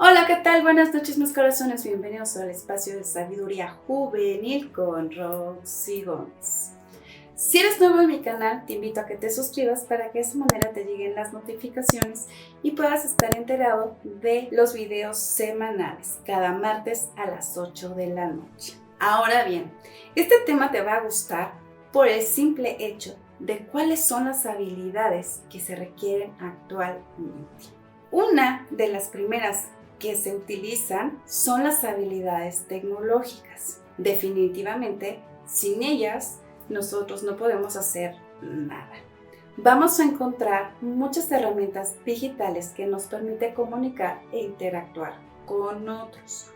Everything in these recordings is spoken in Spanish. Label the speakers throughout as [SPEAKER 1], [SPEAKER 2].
[SPEAKER 1] Hola, ¿qué tal? Buenas noches, mis corazones. Bienvenidos al espacio de sabiduría juvenil con Roxy Gómez. Si eres nuevo en mi canal, te invito a que te suscribas para que de esa manera te lleguen las notificaciones y puedas estar enterado de los videos semanales, cada martes a las 8 de la noche. Ahora bien, este tema te va a gustar por el simple hecho de cuáles son las habilidades que se requieren actualmente. Una de las primeras que se utilizan son las habilidades tecnológicas. Definitivamente, sin ellas, nosotros no podemos hacer nada. Vamos a encontrar muchas herramientas digitales que nos permiten comunicar e interactuar con otros.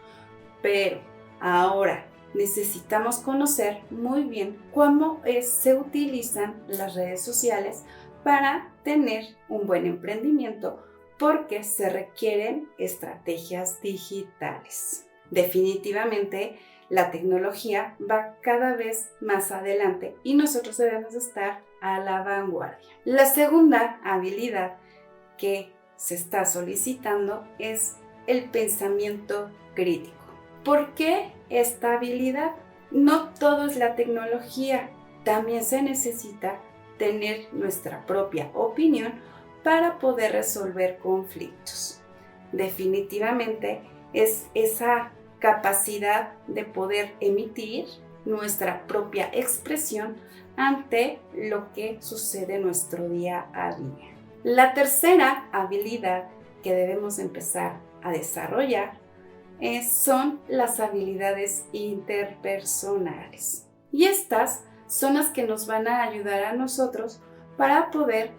[SPEAKER 1] Pero ahora necesitamos conocer muy bien cómo se utilizan las redes sociales para tener un buen emprendimiento porque se requieren estrategias digitales. Definitivamente, la tecnología va cada vez más adelante y nosotros debemos estar a la vanguardia. La segunda habilidad que se está solicitando es el pensamiento crítico. ¿Por qué esta habilidad? No todo es la tecnología, también se necesita tener nuestra propia opinión para poder resolver conflictos. Definitivamente es esa capacidad de poder emitir nuestra propia expresión ante lo que sucede en nuestro día a día. La tercera habilidad que debemos empezar a desarrollar son las habilidades interpersonales. Y estas son las que nos van a ayudar a nosotros para poder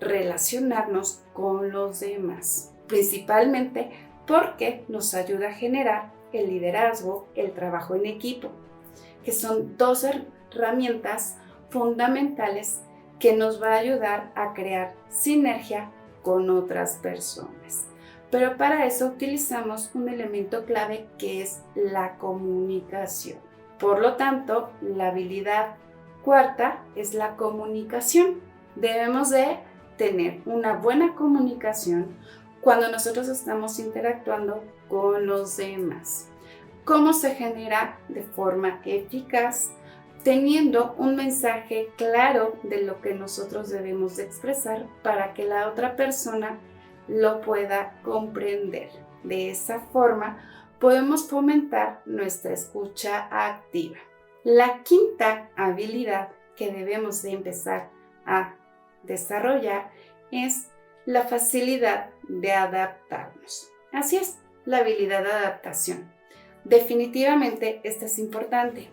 [SPEAKER 1] relacionarnos con los demás, principalmente porque nos ayuda a generar el liderazgo, el trabajo en equipo, que son dos herramientas fundamentales que nos va a ayudar a crear sinergia con otras personas. Pero para eso utilizamos un elemento clave que es la comunicación. Por lo tanto, la habilidad cuarta es la comunicación. Debemos de tener una buena comunicación cuando nosotros estamos interactuando con los demás. ¿Cómo se genera de forma eficaz? Teniendo un mensaje claro de lo que nosotros debemos de expresar para que la otra persona lo pueda comprender. De esa forma podemos fomentar nuestra escucha activa. La quinta habilidad que debemos de empezar a desarrollar es la facilidad de adaptarnos. Así es, la habilidad de adaptación. Definitivamente esta es importante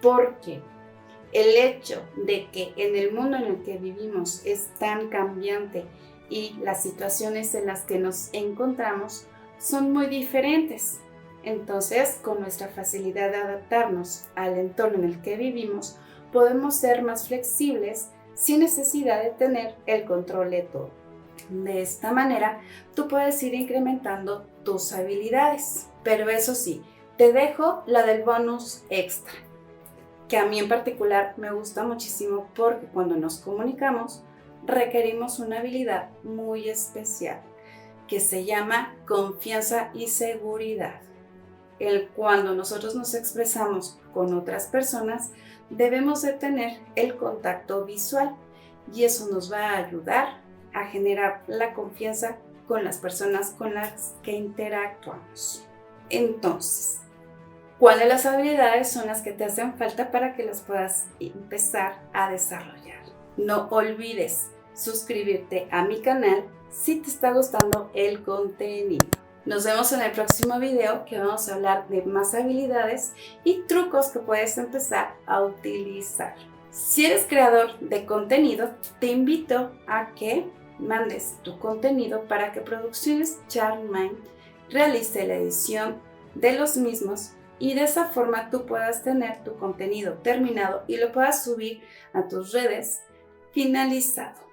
[SPEAKER 1] porque el hecho de que en el mundo en el que vivimos es tan cambiante y las situaciones en las que nos encontramos son muy diferentes. Entonces, con nuestra facilidad de adaptarnos al entorno en el que vivimos, podemos ser más flexibles sin necesidad de tener el control de todo. De esta manera, tú puedes ir incrementando tus habilidades. Pero eso sí, te dejo la del bonus extra, que a mí en particular me gusta muchísimo porque cuando nos comunicamos requerimos una habilidad muy especial que se llama confianza y seguridad. El cuando nosotros nos expresamos con otras personas, debemos de tener el contacto visual y eso nos va a ayudar a generar la confianza con las personas con las que interactuamos. Entonces, ¿cuáles de las habilidades son las que te hacen falta para que las puedas empezar a desarrollar? No olvides suscribirte a mi canal si te está gustando el contenido. Nos vemos en el próximo video que vamos a hablar de más habilidades y trucos que puedes empezar a utilizar. Si eres creador de contenido, te invito a que mandes tu contenido para que Producciones Charmine realice la edición de los mismos y de esa forma tú puedas tener tu contenido terminado y lo puedas subir a tus redes finalizado.